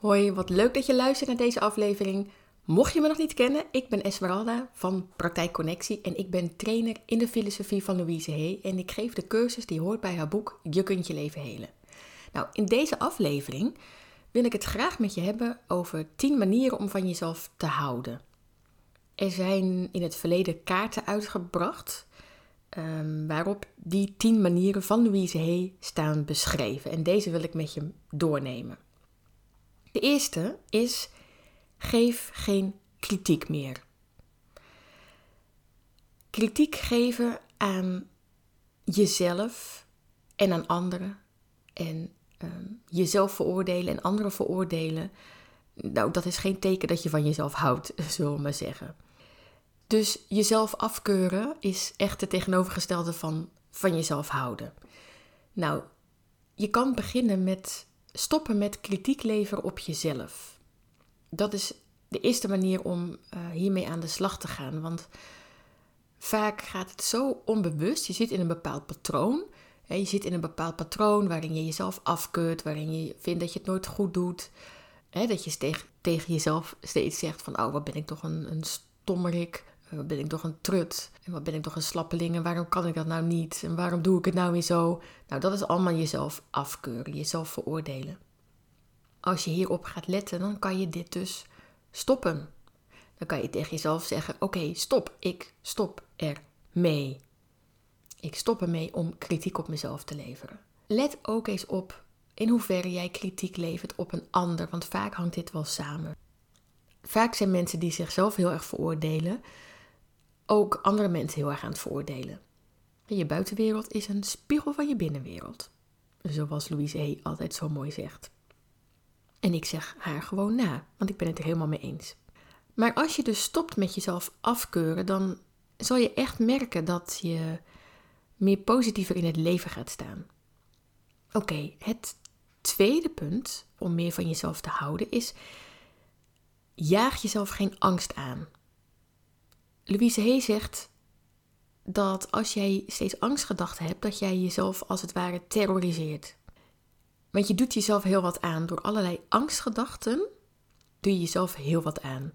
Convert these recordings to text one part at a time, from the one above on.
Hoi, wat leuk dat je luistert naar deze aflevering. Mocht je me nog niet kennen, ik ben Esmeralda van Praktijk Connectie en ik ben trainer in de filosofie van Louise Hay en ik geef de cursus die hoort bij haar boek Je kunt je leven helen. Nou, in deze aflevering wil ik het graag met je hebben over 10 manieren om van jezelf te houden. Er zijn in het verleden kaarten uitgebracht um, waarop die 10 manieren van Louise Hay staan beschreven en deze wil ik met je doornemen. De eerste is: geef geen kritiek meer. Kritiek geven aan jezelf en aan anderen en um, jezelf veroordelen en anderen veroordelen. Nou, dat is geen teken dat je van jezelf houdt, zullen we maar zeggen. Dus jezelf afkeuren is echt het tegenovergestelde van van jezelf houden. Nou, je kan beginnen met stoppen met kritiek leveren op jezelf. Dat is de eerste manier om uh, hiermee aan de slag te gaan. Want vaak gaat het zo onbewust. Je zit in een bepaald patroon. Hè, je zit in een bepaald patroon waarin je jezelf afkeurt, waarin je vindt dat je het nooit goed doet. Hè, dat je tegen, tegen jezelf steeds zegt van, oh, wat ben ik toch een, een stommerik. Wat ben ik toch een trut? En wat ben ik toch een slappeling? En waarom kan ik dat nou niet? En waarom doe ik het nou weer zo? Nou, dat is allemaal jezelf afkeuren, jezelf veroordelen. Als je hierop gaat letten, dan kan je dit dus stoppen. Dan kan je tegen jezelf zeggen: Oké, stop, ik stop er mee. Ik stop ermee om kritiek op mezelf te leveren. Let ook eens op in hoeverre jij kritiek levert op een ander, want vaak hangt dit wel samen. Vaak zijn mensen die zichzelf heel erg veroordelen, ook andere mensen heel erg aan het veroordelen. Je buitenwereld is een spiegel van je binnenwereld. Zoals Louise E. altijd zo mooi zegt. En ik zeg haar gewoon na, want ik ben het er helemaal mee eens. Maar als je dus stopt met jezelf afkeuren, dan zal je echt merken dat je meer positiever in het leven gaat staan. Oké, het tweede punt om meer van jezelf te houden is: jaag jezelf geen angst aan. Louise Hay zegt dat als jij steeds angstgedachten hebt, dat jij jezelf als het ware terroriseert. Want je doet jezelf heel wat aan. Door allerlei angstgedachten doe je jezelf heel wat aan.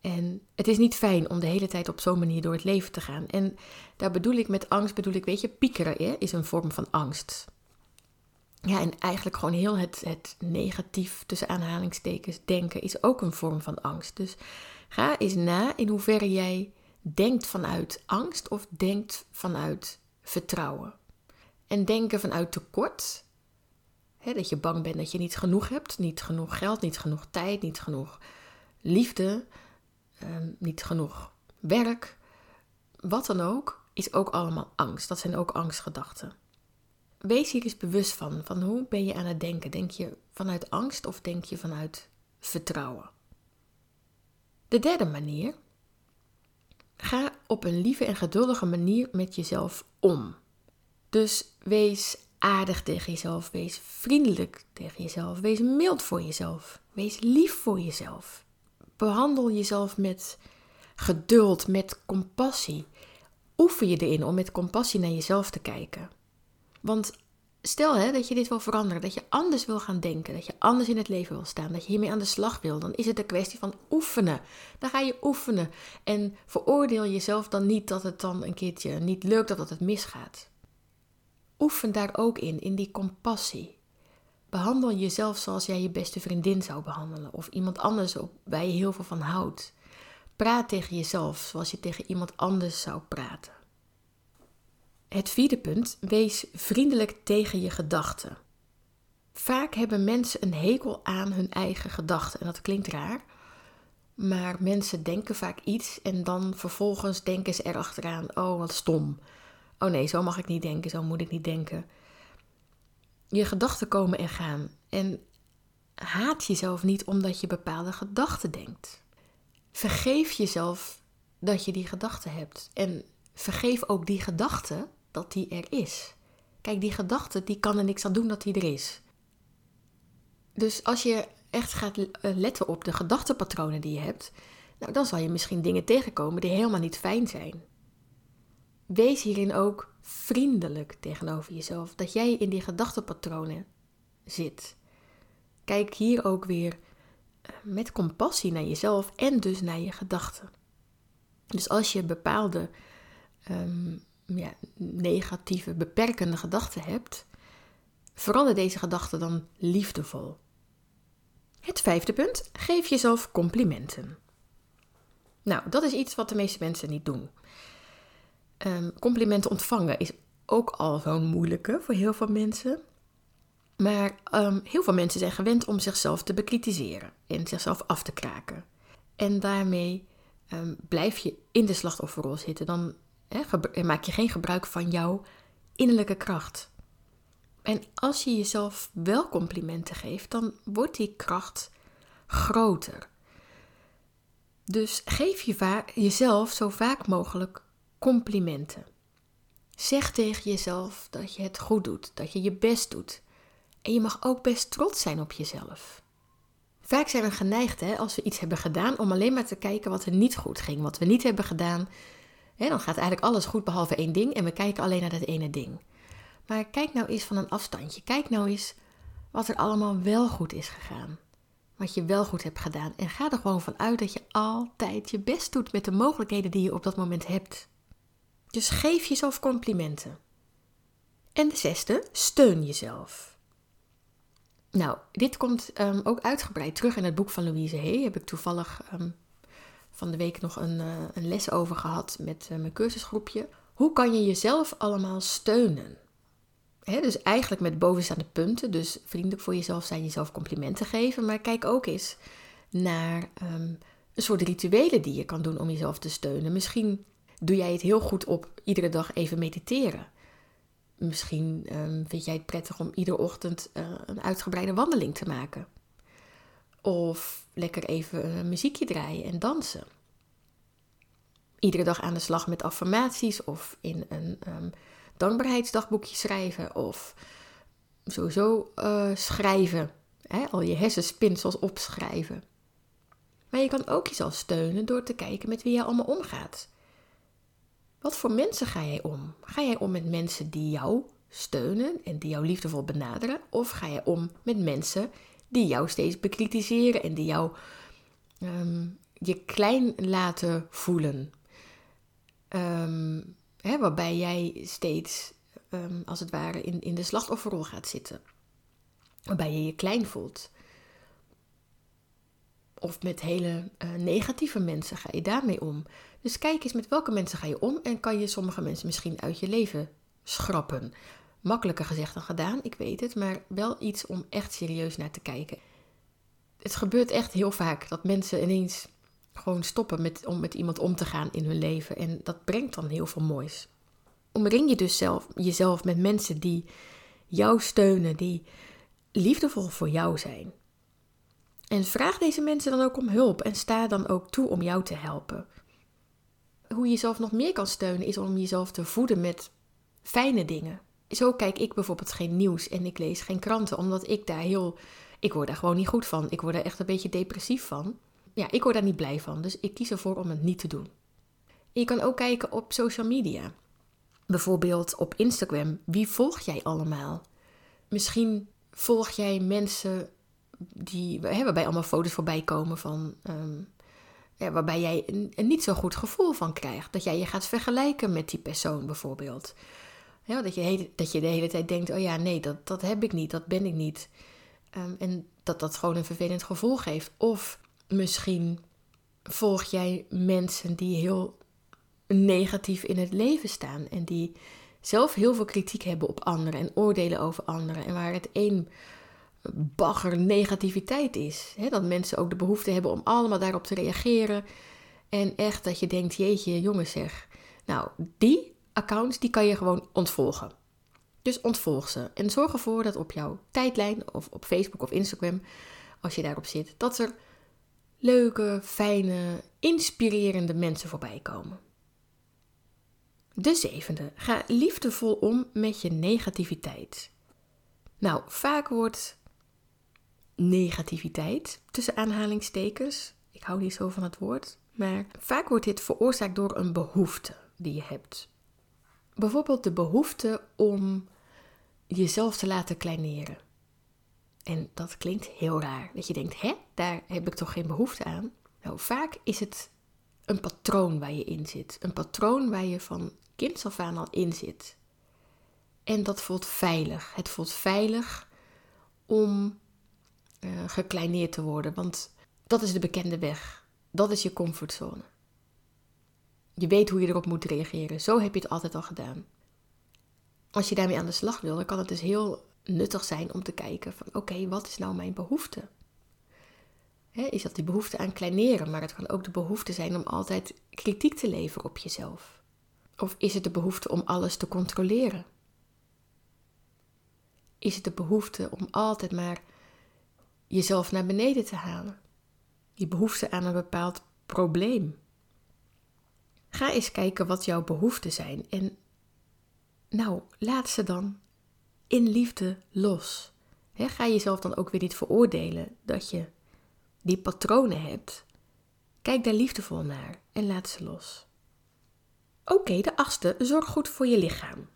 En het is niet fijn om de hele tijd op zo'n manier door het leven te gaan. En daar bedoel ik met angst, bedoel ik, weet je, piekeren hè, is een vorm van angst. Ja, en eigenlijk gewoon heel het, het negatief tussen aanhalingstekens denken is ook een vorm van angst. Dus Ga eens na in hoeverre jij denkt vanuit angst of denkt vanuit vertrouwen. En denken vanuit tekort, hè, dat je bang bent dat je niet genoeg hebt, niet genoeg geld, niet genoeg tijd, niet genoeg liefde, ehm, niet genoeg werk, wat dan ook, is ook allemaal angst. Dat zijn ook angstgedachten. Wees hier eens bewust van, van hoe ben je aan het denken? Denk je vanuit angst of denk je vanuit vertrouwen? De derde manier. Ga op een lieve en geduldige manier met jezelf om. Dus wees aardig tegen jezelf, wees vriendelijk tegen jezelf, wees mild voor jezelf, wees lief voor jezelf. Behandel jezelf met geduld, met compassie. Oefen je erin om met compassie naar jezelf te kijken. Want stel hè, dat je dit wil veranderen, dat je anders wil gaan denken, dat je anders in het leven wil staan, dat je hiermee aan de slag wil, dan is het een kwestie van oefenen. Dan ga je oefenen en veroordeel jezelf dan niet dat het dan een keertje niet lukt, dat het misgaat. Oefen daar ook in, in die compassie. Behandel jezelf zoals jij je beste vriendin zou behandelen of iemand anders waar je heel veel van houdt. Praat tegen jezelf zoals je tegen iemand anders zou praten. Het vierde punt, wees vriendelijk tegen je gedachten. Vaak hebben mensen een hekel aan hun eigen gedachten en dat klinkt raar, maar mensen denken vaak iets en dan vervolgens denken ze erachteraan: oh wat stom. Oh nee, zo mag ik niet denken, zo moet ik niet denken. Je gedachten komen en gaan en haat jezelf niet omdat je bepaalde gedachten denkt. Vergeef jezelf dat je die gedachten hebt en vergeef ook die gedachten die er is. Kijk, die gedachte die kan er niks aan doen dat die er is. Dus als je echt gaat eh, letten op de gedachtepatronen die je hebt, nou, dan zal je misschien dingen tegenkomen die helemaal niet fijn zijn. Wees hierin ook vriendelijk tegenover jezelf, dat jij in die gedachtepatronen zit. kijk hier ook weer eh, met compassie naar jezelf en dus naar je gedachten. Dus als je bepaalde ehm, ja, negatieve, beperkende gedachten hebt, verander deze gedachten dan liefdevol. Het vijfde punt: geef jezelf complimenten. Nou, dat is iets wat de meeste mensen niet doen. Um, complimenten ontvangen is ook al zo'n moeilijke voor heel veel mensen. Maar um, heel veel mensen zijn gewend om zichzelf te bekritiseren en zichzelf af te kraken. En daarmee um, blijf je in de slachtofferrol zitten. Dan he, maak je geen gebruik van jouw innerlijke kracht. En als je jezelf wel complimenten geeft, dan wordt die kracht groter. Dus geef je jezelf zo vaak mogelijk complimenten. Zeg tegen jezelf dat je het goed doet, dat je je best doet. En je mag ook best trots zijn op jezelf. Vaak zijn we geneigd, hè, als we iets hebben gedaan, om alleen maar te kijken wat er niet goed ging, wat we niet hebben gedaan. Dan gaat eigenlijk alles goed behalve één ding en we kijken alleen naar dat ene ding. Maar kijk nou eens van een afstandje. Kijk nou eens wat er allemaal wel goed is gegaan. Wat je wel goed hebt gedaan. En ga er gewoon vanuit dat je altijd je best doet met de mogelijkheden die je op dat moment hebt. Dus geef jezelf complimenten. En de zesde, steun jezelf. Nou, dit komt um, ook uitgebreid terug in het boek van Louise Hay. Heb ik toevallig um, van de week nog een, uh, een les over gehad met uh, mijn cursusgroepje. Hoe kan je jezelf allemaal steunen? Dus eigenlijk met bovenstaande punten. Dus vriendelijk voor jezelf zijn, jezelf complimenten geven. Maar kijk ook eens naar um, een soort rituelen die je kan doen om jezelf te steunen. Misschien doe jij het heel goed op iedere dag even mediteren. Misschien um, vind jij het prettig om iedere ochtend uh, een uitgebreide wandeling te maken. Of lekker even een muziekje draaien en dansen. Iedere dag aan de slag met affirmaties of in een um, dankbaarheidsdagboekje schrijven. Of sowieso uh, schrijven. Hè? Al je hersenspinsels opschrijven. Maar je kan ook jezelf steunen door te kijken met wie je allemaal omgaat. Wat voor mensen ga jij om? Ga jij om met mensen die jou steunen en die jou liefdevol benaderen? Of ga jij om met mensen die jou steeds bekritiseren en die jou um, je klein laten voelen? Um, hè, waarbij jij steeds, um, als het ware, in, in de slachtofferrol gaat zitten. Waarbij je je klein voelt. Of met hele uh, negatieve mensen ga je daarmee om. Dus kijk eens met welke mensen ga je om en kan je sommige mensen misschien uit je leven schrappen. Makkelijker gezegd dan gedaan, ik weet het, maar wel iets om echt serieus naar te kijken. Het gebeurt echt heel vaak dat mensen ineens gewoon stoppen met, om met iemand om te gaan in hun leven. En dat brengt dan heel veel moois. Omring je dus zelf, jezelf met mensen die jou steunen, die liefdevol voor jou zijn. En vraag deze mensen dan ook om hulp en sta dan ook toe om jou te helpen. Hoe je jezelf nog meer kan steunen is om jezelf te voeden met fijne dingen. Zo kijk ik bijvoorbeeld geen nieuws en ik lees geen kranten, omdat ik daar heel. Ik word daar gewoon niet goed van. Ik word er echt een beetje depressief van. Ja, ik word daar niet blij van, dus ik kies ervoor om het niet te doen. je kan ook kijken op social media. Bijvoorbeeld op Instagram. Wie volg jij allemaal? Misschien volg jij mensen die, hè, waarbij allemaal foto's voorbij komen van. Um, ja, waarbij jij een, niet zo goed gevoel van krijgt. Dat jij je gaat vergelijken met die persoon bijvoorbeeld. Dat, je, dat je de hele tijd denkt: oh ja, nee, dat, dat heb ik niet, dat ben ik niet. Um, en dat dat gewoon een vervelend gevoel geeft. Of misschien volg jij mensen die heel negatief in het leven staan en die zelf heel veel kritiek hebben op anderen en oordelen over anderen en waar het één bagger negativiteit is. dat mensen ook de behoefte hebben om allemaal daarop te reageren. En echt dat je denkt, jeetje, jongens zeg. Nou, die accounts, die kan je gewoon ontvolgen. Dus ontvolg ze. En zorg ervoor dat op jouw tijdlijn of op Facebook of Instagram, als je daarop zit, dat er leuke, fijne, inspirerende mensen voorbij komen. De zevende. Ga liefdevol om met je negativiteit. Nou, vaak wordt negativiteit, tussen aanhalingstekens, ik hou niet zo van het woord, maar vaak wordt dit veroorzaakt door een behoefte die je hebt. Bijvoorbeeld de behoefte om jezelf te laten kleineren. En dat klinkt heel raar. Dat je denkt, hè, daar heb ik toch geen behoefte aan? Nou, vaak is het een patroon waar je in zit. Een patroon waar je van kind af aan al in zit. En dat voelt veilig. Het voelt veilig om uh, gekleineerd te worden. Want dat is de bekende weg. Dat is je comfortzone. Je weet hoe je erop moet reageren. Zo heb je het altijd al gedaan. Als je daarmee aan de slag wil, dan kan het dus heel nuttig zijn om te kijken van oké, wat is nou mijn behoefte? is dat die behoefte aan kleineren, maar het kan ook de behoefte zijn om altijd kritiek te leveren op jezelf. Of is het de behoefte om alles te controleren? Is het de behoefte om altijd maar jezelf naar beneden te halen? Die behoefte aan een bepaald probleem. Ga eens kijken wat jouw behoeften zijn en nou, laat ze dan in liefde los. ga jezelf dan ook weer niet veroordelen dat je die patronen hebt. Kijk daar liefdevol naar en laat ze los. Oké, de achtste, zorg goed voor je lichaam.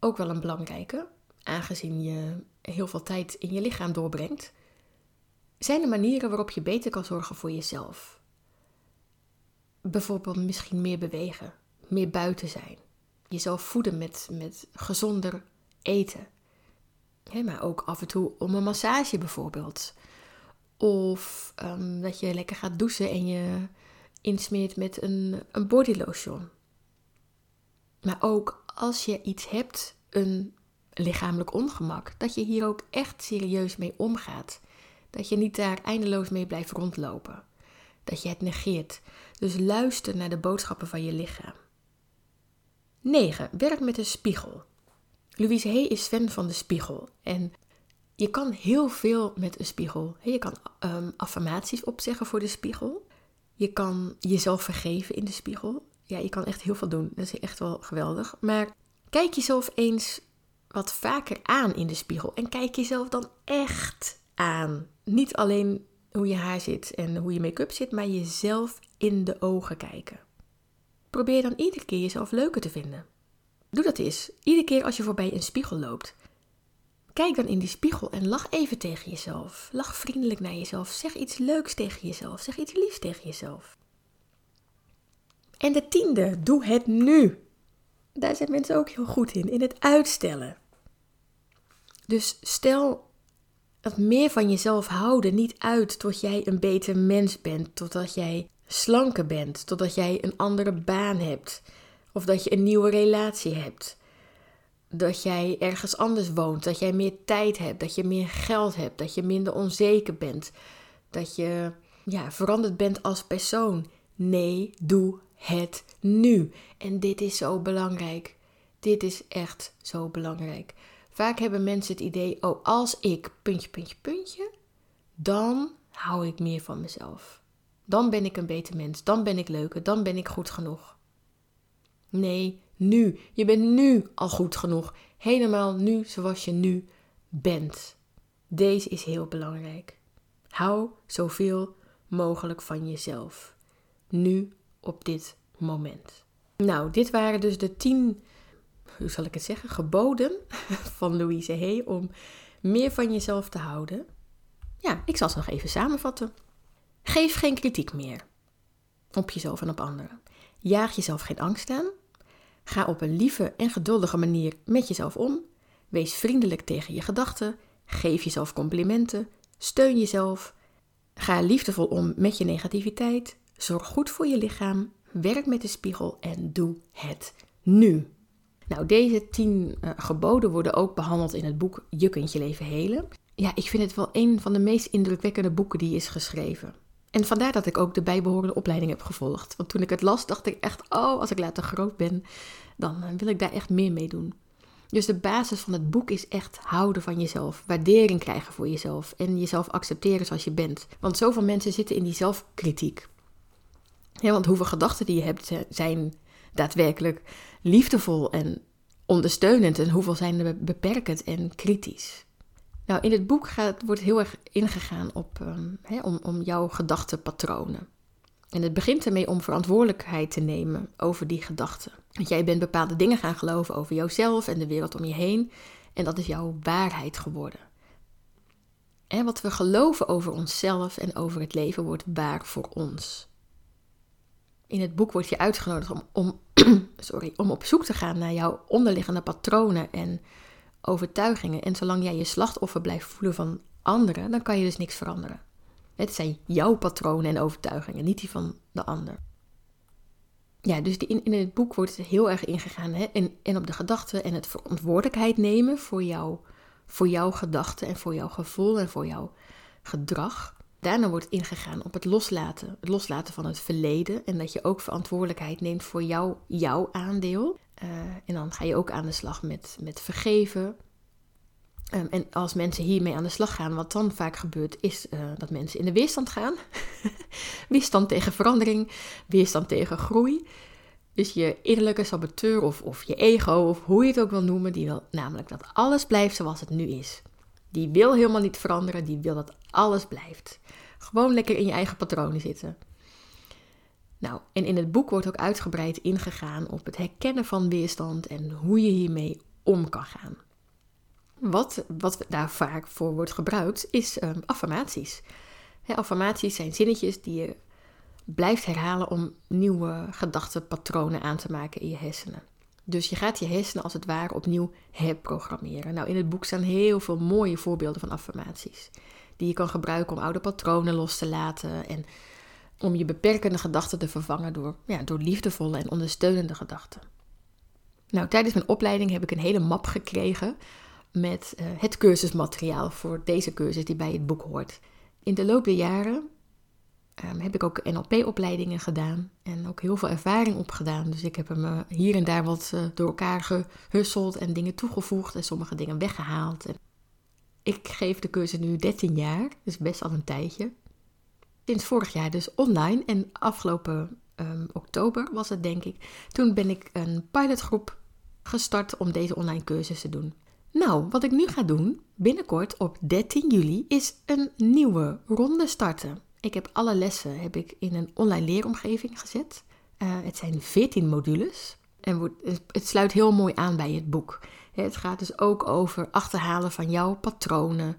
Ook wel een belangrijke, aangezien je heel veel tijd in je lichaam doorbrengt. Zijn er manieren waarop je beter kan zorgen voor jezelf? Bijvoorbeeld misschien meer bewegen, meer buiten zijn, jezelf voeden met, met gezonder eten. maar ook af en toe om een massage bijvoorbeeld. Of um, dat je lekker gaat douchen en je insmeert met een, een bodylotion. Maar ook als je iets hebt, een lichamelijk ongemak, dat je hier ook echt serieus mee omgaat. Dat je niet daar eindeloos mee blijft rondlopen. Dat je het negeert. Dus luister naar de boodschappen van je lichaam. 9. Werk met een spiegel. Louise Hay is fan van de spiegel. En je kan heel veel met een spiegel. Je kan um, affirmaties opzeggen voor de spiegel. Je kan jezelf vergeven in de spiegel. Ja, je kan echt heel veel doen. Dat is echt wel geweldig. Maar kijk jezelf eens wat vaker aan in de spiegel. En kijk jezelf dan echt aan. Niet alleen hoe je haar zit en hoe je make-up zit, maar jezelf in de ogen kijken. Probeer dan iedere keer jezelf leuker te vinden. Doe dat eens. Iedere keer als je voorbij een spiegel loopt. Kijk dan in die spiegel en lach even tegen jezelf. Lach vriendelijk naar jezelf. Zeg iets leuks tegen jezelf. Zeg iets liefs tegen jezelf. En de tiende, doe het nu. Daar zijn mensen ook heel goed in, in het uitstellen. Dus stel dat meer van jezelf houden niet uit tot jij een beter mens bent, totdat jij slanker bent, totdat jij een andere baan hebt of dat je een nieuwe relatie hebt dat jij ergens anders woont, dat jij meer tijd hebt, dat je meer geld hebt, dat je minder onzeker bent, dat je ja, veranderd bent als persoon. Nee, doe het nu. En dit is zo belangrijk. Dit is echt zo belangrijk. Vaak hebben mensen het idee: oh, als ik puntje, puntje, puntje, dan hou ik meer van mezelf. Dan ben ik een beter mens, dan ben ik leuker, dan ben ik goed genoeg. Nee, nu. Je bent nu al goed genoeg. Helemaal nu zoals je nu bent. Deze is heel belangrijk. Hou zoveel mogelijk van jezelf. Nu op dit moment. Nou, dit waren dus de tien, hoe zal ik het zeggen, geboden van Louise Hay om meer van jezelf te houden. Ja, ik zal ze nog even samenvatten. Geef geen kritiek meer op jezelf en op anderen. Jaag jezelf geen angst aan. Ga op een lieve en geduldige manier met jezelf om. Wees vriendelijk tegen je gedachten. Geef jezelf complimenten. Steun jezelf. Ga liefdevol om met je negativiteit. Zorg goed voor je lichaam. Werk met de spiegel en doe het nu. Nou, deze tien uh, geboden worden ook behandeld in het boek Je kunt je leven helen. Ja, ik vind het wel een van de meest indrukwekkende boeken die is geschreven. En vandaar dat ik ook de bijbehorende opleiding heb gevolgd. Want toen ik het las, dacht ik echt: oh, als ik later groot ben, dan wil ik daar echt meer mee doen. Dus de basis van het boek is echt houden van jezelf, waardering krijgen voor jezelf en jezelf accepteren zoals je bent. Want zoveel mensen zitten in die zelfkritiek. Ja, want hoeveel gedachten die je hebt zijn daadwerkelijk liefdevol en ondersteunend en hoeveel zijn er beperkend en kritisch. Nou, in het boek gaat, wordt heel erg ingegaan op, um, om, om jouw gedachtenpatronen. En het begint ermee om verantwoordelijkheid te nemen over die gedachten. Want jij bent bepaalde dingen gaan geloven over jouzelf en de wereld om je heen. En dat is jouw waarheid geworden. En wat we geloven over onszelf en over het leven wordt waar voor ons. In het boek wordt je uitgenodigd om, om, sorry, om op zoek te gaan naar jouw onderliggende patronen en overtuigingen. En zolang jij je slachtoffer blijft voelen van anderen, dan kan je dus niks veranderen. Het zijn jouw patronen en overtuigingen, niet die van de ander. Ja, dus in, in het boek wordt het heel erg ingegaan hè? En, en op de gedachten en het verantwoordelijkheid nemen voor, jou, voor jouw gedachten en voor jouw gevoel en voor jouw gedrag. Daarna wordt ingegaan op het loslaten, het loslaten van het verleden en dat je ook verantwoordelijkheid neemt voor jou, jouw aandeel. Uh, en dan ga je ook aan de slag met, met vergeven, Um, en als mensen hiermee aan de slag gaan, wat dan vaak gebeurt, is uh, dat mensen in de weerstand gaan. weerstand tegen verandering, weerstand tegen groei. Dus je innerlijke saboteur of, of je ego, of hoe je het ook wil noemen, die wil namelijk dat alles blijft zoals het nu is. Die wil helemaal niet veranderen, die wil dat alles blijft. Gewoon lekker in je eigen patronen zitten. Nou, en in het boek wordt ook uitgebreid ingegaan op het herkennen van weerstand en hoe je hiermee om kan gaan. Wat, wat daar vaak voor wordt gebruikt, is um, affirmaties. affirmaties zijn zinnetjes die je blijft herhalen om nieuwe gedachtenpatronen aan te maken in je hersenen. Dus je gaat je hersenen als het ware opnieuw herprogrammeren. Nou, in het boek staan heel veel mooie voorbeelden van affirmaties. Die je kan gebruiken om oude patronen los te laten en om je beperkende gedachten te vervangen door, ja, door liefdevolle en ondersteunende gedachten. Nou, tijdens mijn opleiding heb ik een hele map gekregen met uh, het cursusmateriaal voor deze cursus die bij het boek hoort. In de loop der jaren um, heb ik ook NLP-opleidingen gedaan en ook heel veel ervaring opgedaan. Dus ik heb hem uh, hier en daar wat uh, door elkaar gehusseld en dingen toegevoegd en sommige dingen weggehaald. En ik geef de cursus nu 13 jaar, dus best al een tijdje. Sinds vorig jaar dus online en afgelopen um, oktober was het denk ik. Toen ben ik een pilotgroep gestart om deze online cursus te doen. Nou, wat ik nu ga doen, binnenkort op 13 juli, is een nieuwe ronde starten. Ik heb alle lessen heb ik in een online leeromgeving gezet. Uh, het zijn 14 modules en het sluit heel mooi aan bij het boek. Het gaat dus ook over achterhalen van jouw patronen,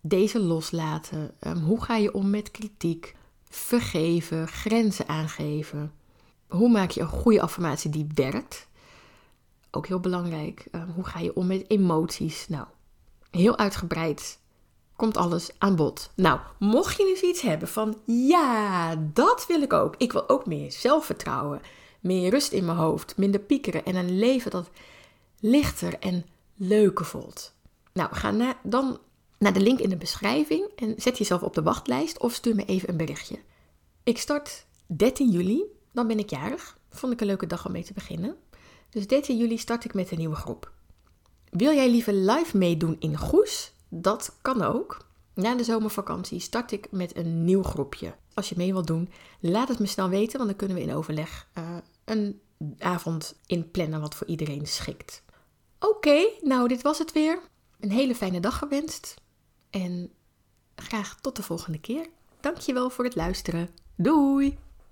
deze loslaten. Um, hoe ga je om met kritiek? Vergeven, grenzen aangeven. Hoe maak je een goede affirmatie die werkt? ook heel belangrijk. Ehm, hoe ga je om met emoties? Nou, heel uitgebreid komt alles aan bod. Nou, mocht je dus iets hebben van ja, dat wil ik ook. Ik wil ook meer zelfvertrouwen, meer rust in mijn hoofd, minder piekeren en een leven dat lichter en leuker voelt. Nou, ga dan naar de link in de beschrijving en zet jezelf op de wachtlijst of stuur me even een berichtje. Ik start 13 juli, dan ben ik jarig. Vond ik een leuke dag om mee te beginnen. Dus 13 juli start ik met een nieuwe groep. Wil jij liever live meedoen in Goes? Dat kan ook. Na de zomervakantie start ik met een nieuw groepje. Als je mee wilt doen, laat het me snel weten, want dan kunnen we in overleg uh, een avond inplannen wat voor iedereen schikt. Oké, nou dit was het weer. Een hele fijne dag gewenst. En graag tot de volgende keer. Dankjewel voor het luisteren. Doei!